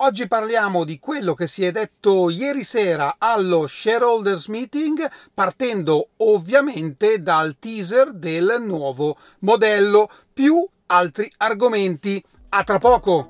Oggi parliamo di quello che si è detto ieri sera allo shareholders meeting, partendo ovviamente dal teaser del nuovo modello, più altri argomenti. A tra poco!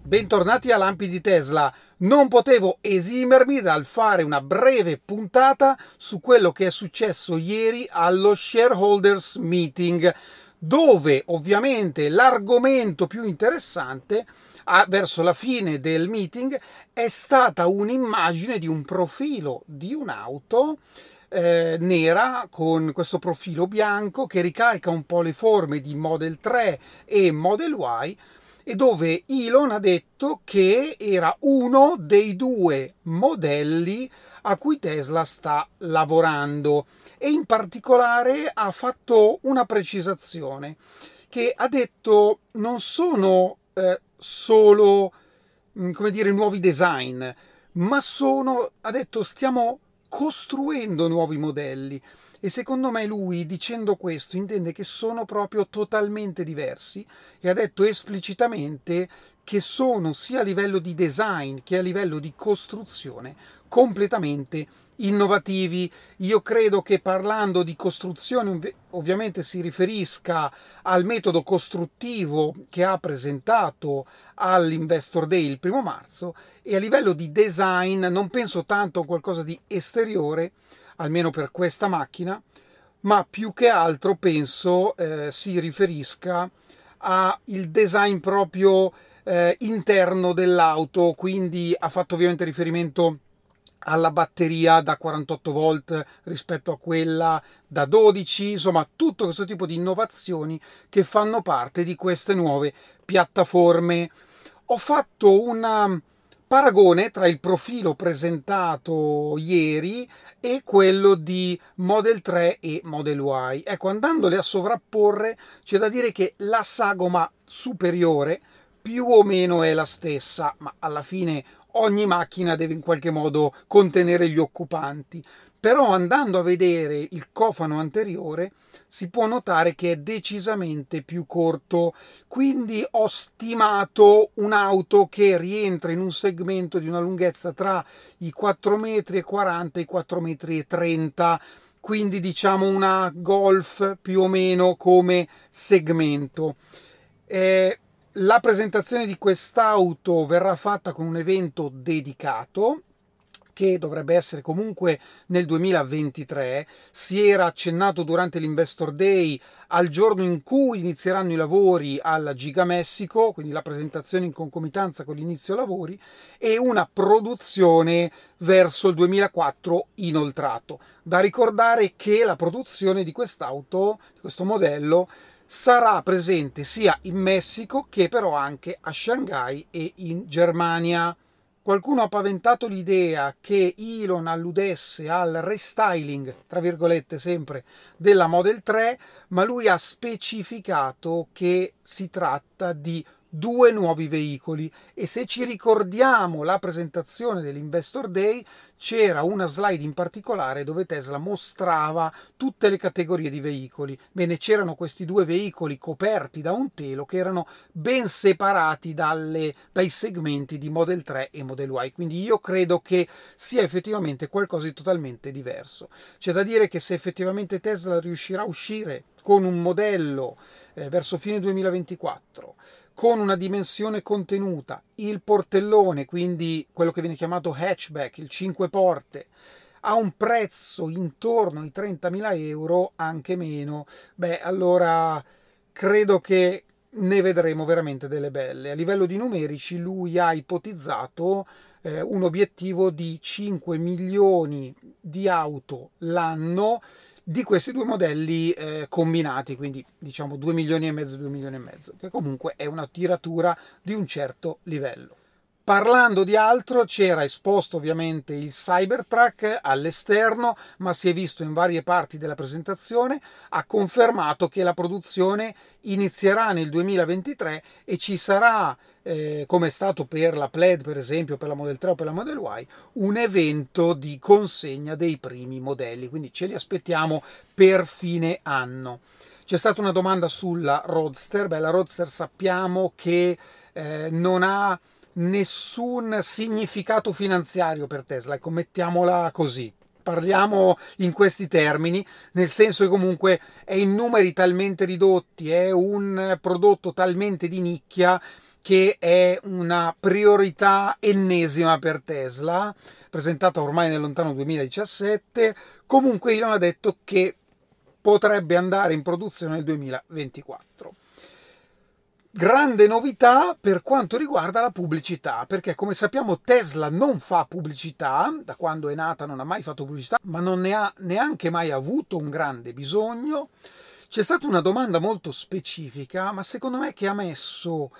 Bentornati a Lampi di Tesla. Non potevo esimermi dal fare una breve puntata su quello che è successo ieri allo shareholders meeting, dove ovviamente l'argomento più interessante verso la fine del meeting è stata un'immagine di un profilo di un'auto eh, nera con questo profilo bianco che ricalca un po' le forme di Model 3 e Model Y e dove Elon ha detto che era uno dei due modelli a cui Tesla sta lavorando e in particolare ha fatto una precisazione che ha detto non sono eh, solo mm, come dire nuovi design ma sono ha detto stiamo costruendo nuovi modelli. E secondo me lui dicendo questo intende che sono proprio totalmente diversi e ha detto esplicitamente che sono sia a livello di design che a livello di costruzione completamente innovativi. Io credo che parlando di costruzione ovviamente si riferisca al metodo costruttivo che ha presentato all'Investor Day il primo marzo e a livello di design non penso tanto a qualcosa di esteriore, almeno per questa macchina, ma più che altro penso eh, si riferisca al design proprio eh, interno dell'auto, quindi ha fatto ovviamente riferimento alla batteria da 48 volt rispetto a quella da 12, insomma tutto questo tipo di innovazioni che fanno parte di queste nuove piattaforme. Ho fatto un paragone tra il profilo presentato ieri e quello di Model 3 e Model Y. Ecco, andandole a sovrapporre, c'è da dire che la sagoma superiore più o meno è la stessa, ma alla fine ogni macchina deve in qualche modo contenere gli occupanti. Però andando a vedere il cofano anteriore si può notare che è decisamente più corto, quindi ho stimato un'auto che rientra in un segmento di una lunghezza tra i 4,40 m e i 4,30 m, quindi diciamo una Golf più o meno come segmento. Eh, la presentazione di quest'auto verrà fatta con un evento dedicato che dovrebbe essere comunque nel 2023. Si era accennato durante l'Investor Day al giorno in cui inizieranno i lavori alla Giga Messico, quindi la presentazione in concomitanza con l'inizio lavori, e una produzione verso il 2004 inoltrato. Da ricordare che la produzione di quest'auto, di questo modello, sarà presente sia in Messico che però anche a Shanghai e in Germania. Qualcuno ha paventato l'idea che Elon alludesse al restyling, tra virgolette sempre, della Model 3, ma lui ha specificato che si tratta di due nuovi veicoli e se ci ricordiamo la presentazione dell'Investor Day c'era una slide in particolare dove Tesla mostrava tutte le categorie di veicoli. Bene, c'erano questi due veicoli coperti da un telo che erano ben separati dalle, dai segmenti di Model 3 e Model Y, quindi io credo che sia effettivamente qualcosa di totalmente diverso. C'è da dire che se effettivamente Tesla riuscirà a uscire con un modello eh, verso fine 2024 con una dimensione contenuta, il portellone, quindi quello che viene chiamato hatchback, il 5 porte, a un prezzo intorno ai 30.000 euro, anche meno, beh, allora credo che ne vedremo veramente delle belle. A livello di numerici, lui ha ipotizzato eh, un obiettivo di 5 milioni di auto l'anno di questi due modelli eh, combinati, quindi diciamo 2 milioni e mezzo, 2 milioni e mezzo, che comunque è una tiratura di un certo livello. Parlando di altro, c'era esposto ovviamente il Cybertruck all'esterno, ma si è visto in varie parti della presentazione, ha confermato che la produzione inizierà nel 2023 e ci sarà, eh, come è stato per la Plaid per esempio, per la Model 3 o per la Model Y, un evento di consegna dei primi modelli, quindi ce li aspettiamo per fine anno. C'è stata una domanda sulla Roadster, beh la Roadster sappiamo che eh, non ha nessun significato finanziario per Tesla, ecco, mettiamola così. Parliamo in questi termini, nel senso che comunque è in numeri talmente ridotti, è un prodotto talmente di nicchia che è una priorità ennesima per Tesla, presentata ormai nel lontano 2017. Comunque Elon ha detto che potrebbe andare in produzione nel 2024 grande novità per quanto riguarda la pubblicità, perché come sappiamo Tesla non fa pubblicità, da quando è nata non ha mai fatto pubblicità, ma non ne ha neanche mai avuto un grande bisogno. C'è stata una domanda molto specifica, ma secondo me che ha messo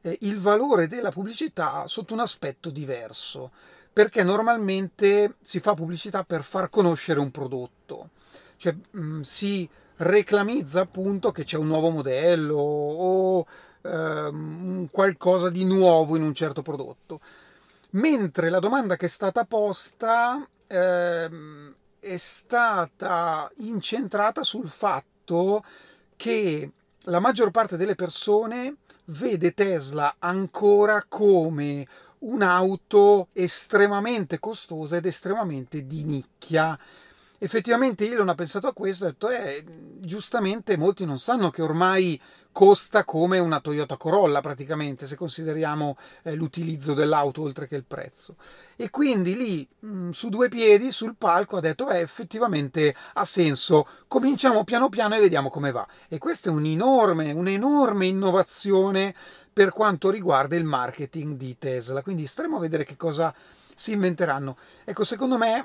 eh, il valore della pubblicità sotto un aspetto diverso, perché normalmente si fa pubblicità per far conoscere un prodotto, cioè mm, si reclamizza appunto che c'è un nuovo modello o ehm, qualcosa di nuovo in un certo prodotto. Mentre la domanda che è stata posta ehm, è stata incentrata sul fatto che la maggior parte delle persone vede Tesla ancora come un'auto estremamente costosa ed estremamente di nicchia. Effettivamente Elon ha pensato a questo e ha detto, eh, giustamente molti non sanno che ormai costa come una Toyota Corolla praticamente, se consideriamo eh, l'utilizzo dell'auto oltre che il prezzo. E quindi lì, mm, su due piedi, sul palco, ha detto, beh, effettivamente ha senso, cominciamo piano piano e vediamo come va. E questa è un'enorme, un'enorme innovazione per quanto riguarda il marketing di Tesla. Quindi staremo a vedere che cosa si inventeranno. Ecco, secondo me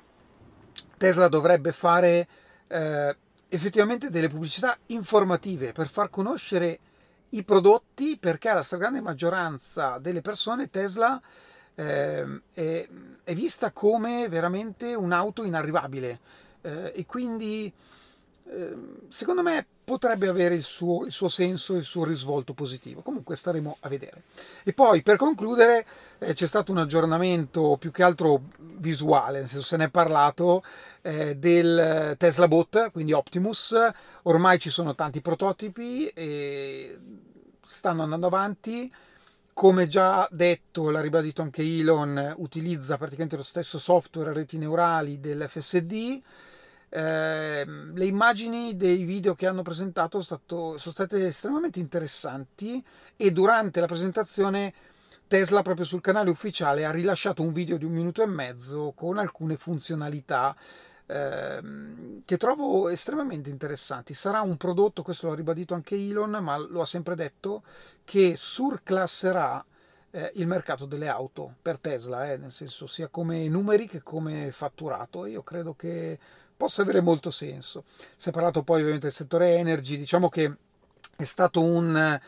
Tesla dovrebbe fare... Eh, effettivamente delle pubblicità informative per far conoscere i prodotti perché la stragrande maggioranza delle persone Tesla eh, è, è, vista come veramente un'auto inarrivabile eh, e quindi eh, secondo me potrebbe avere il suo, il suo senso il suo risvolto positivo. Comunque staremo a vedere. E poi per concludere c'è stato un aggiornamento più che altro visuale, nel senso se ne è parlato eh, del Tesla Bot, quindi Optimus. Ormai ci sono tanti prototipi e stanno andando avanti. Come già detto, l'ha ribadito anche Elon, utilizza praticamente lo stesso software a reti neurali dell'FSD eh, le immagini dei video che hanno presentato stato, sono state estremamente interessanti e durante la presentazione Tesla proprio sul canale ufficiale ha rilasciato un video di un minuto e mezzo con alcune funzionalità eh, che trovo estremamente interessanti. Sarà un prodotto, questo l'ha ribadito anche Elon, ma lo ha sempre detto, che surclasserà eh, il mercato delle auto per Tesla, eh, nel senso sia come numeri che come fatturato. Io credo che possa avere molto senso. Si è parlato poi ovviamente del settore energy, diciamo che è stato un,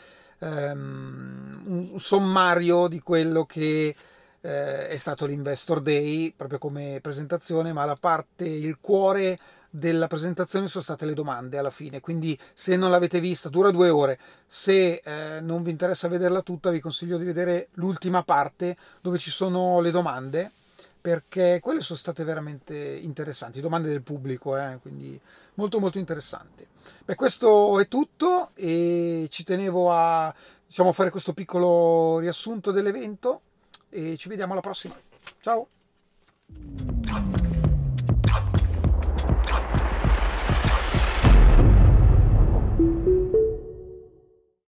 um, un sommario di quello che eh, è stato l'Investor Day, proprio come presentazione, ma la parte, il cuore della presentazione sono state le domande alla fine, quindi se non l'avete vista dura due ore, se eh, non vi interessa vederla tutta vi consiglio di vedere l'ultima parte dove ci sono le domande perché quelle sono state veramente interessanti, domande del pubblico, eh, quindi molto molto interessanti. Beh, questo è tutto e ci tenevo a diciamo, fare questo piccolo riassunto dell'evento e ci vediamo alla prossima. Ciao!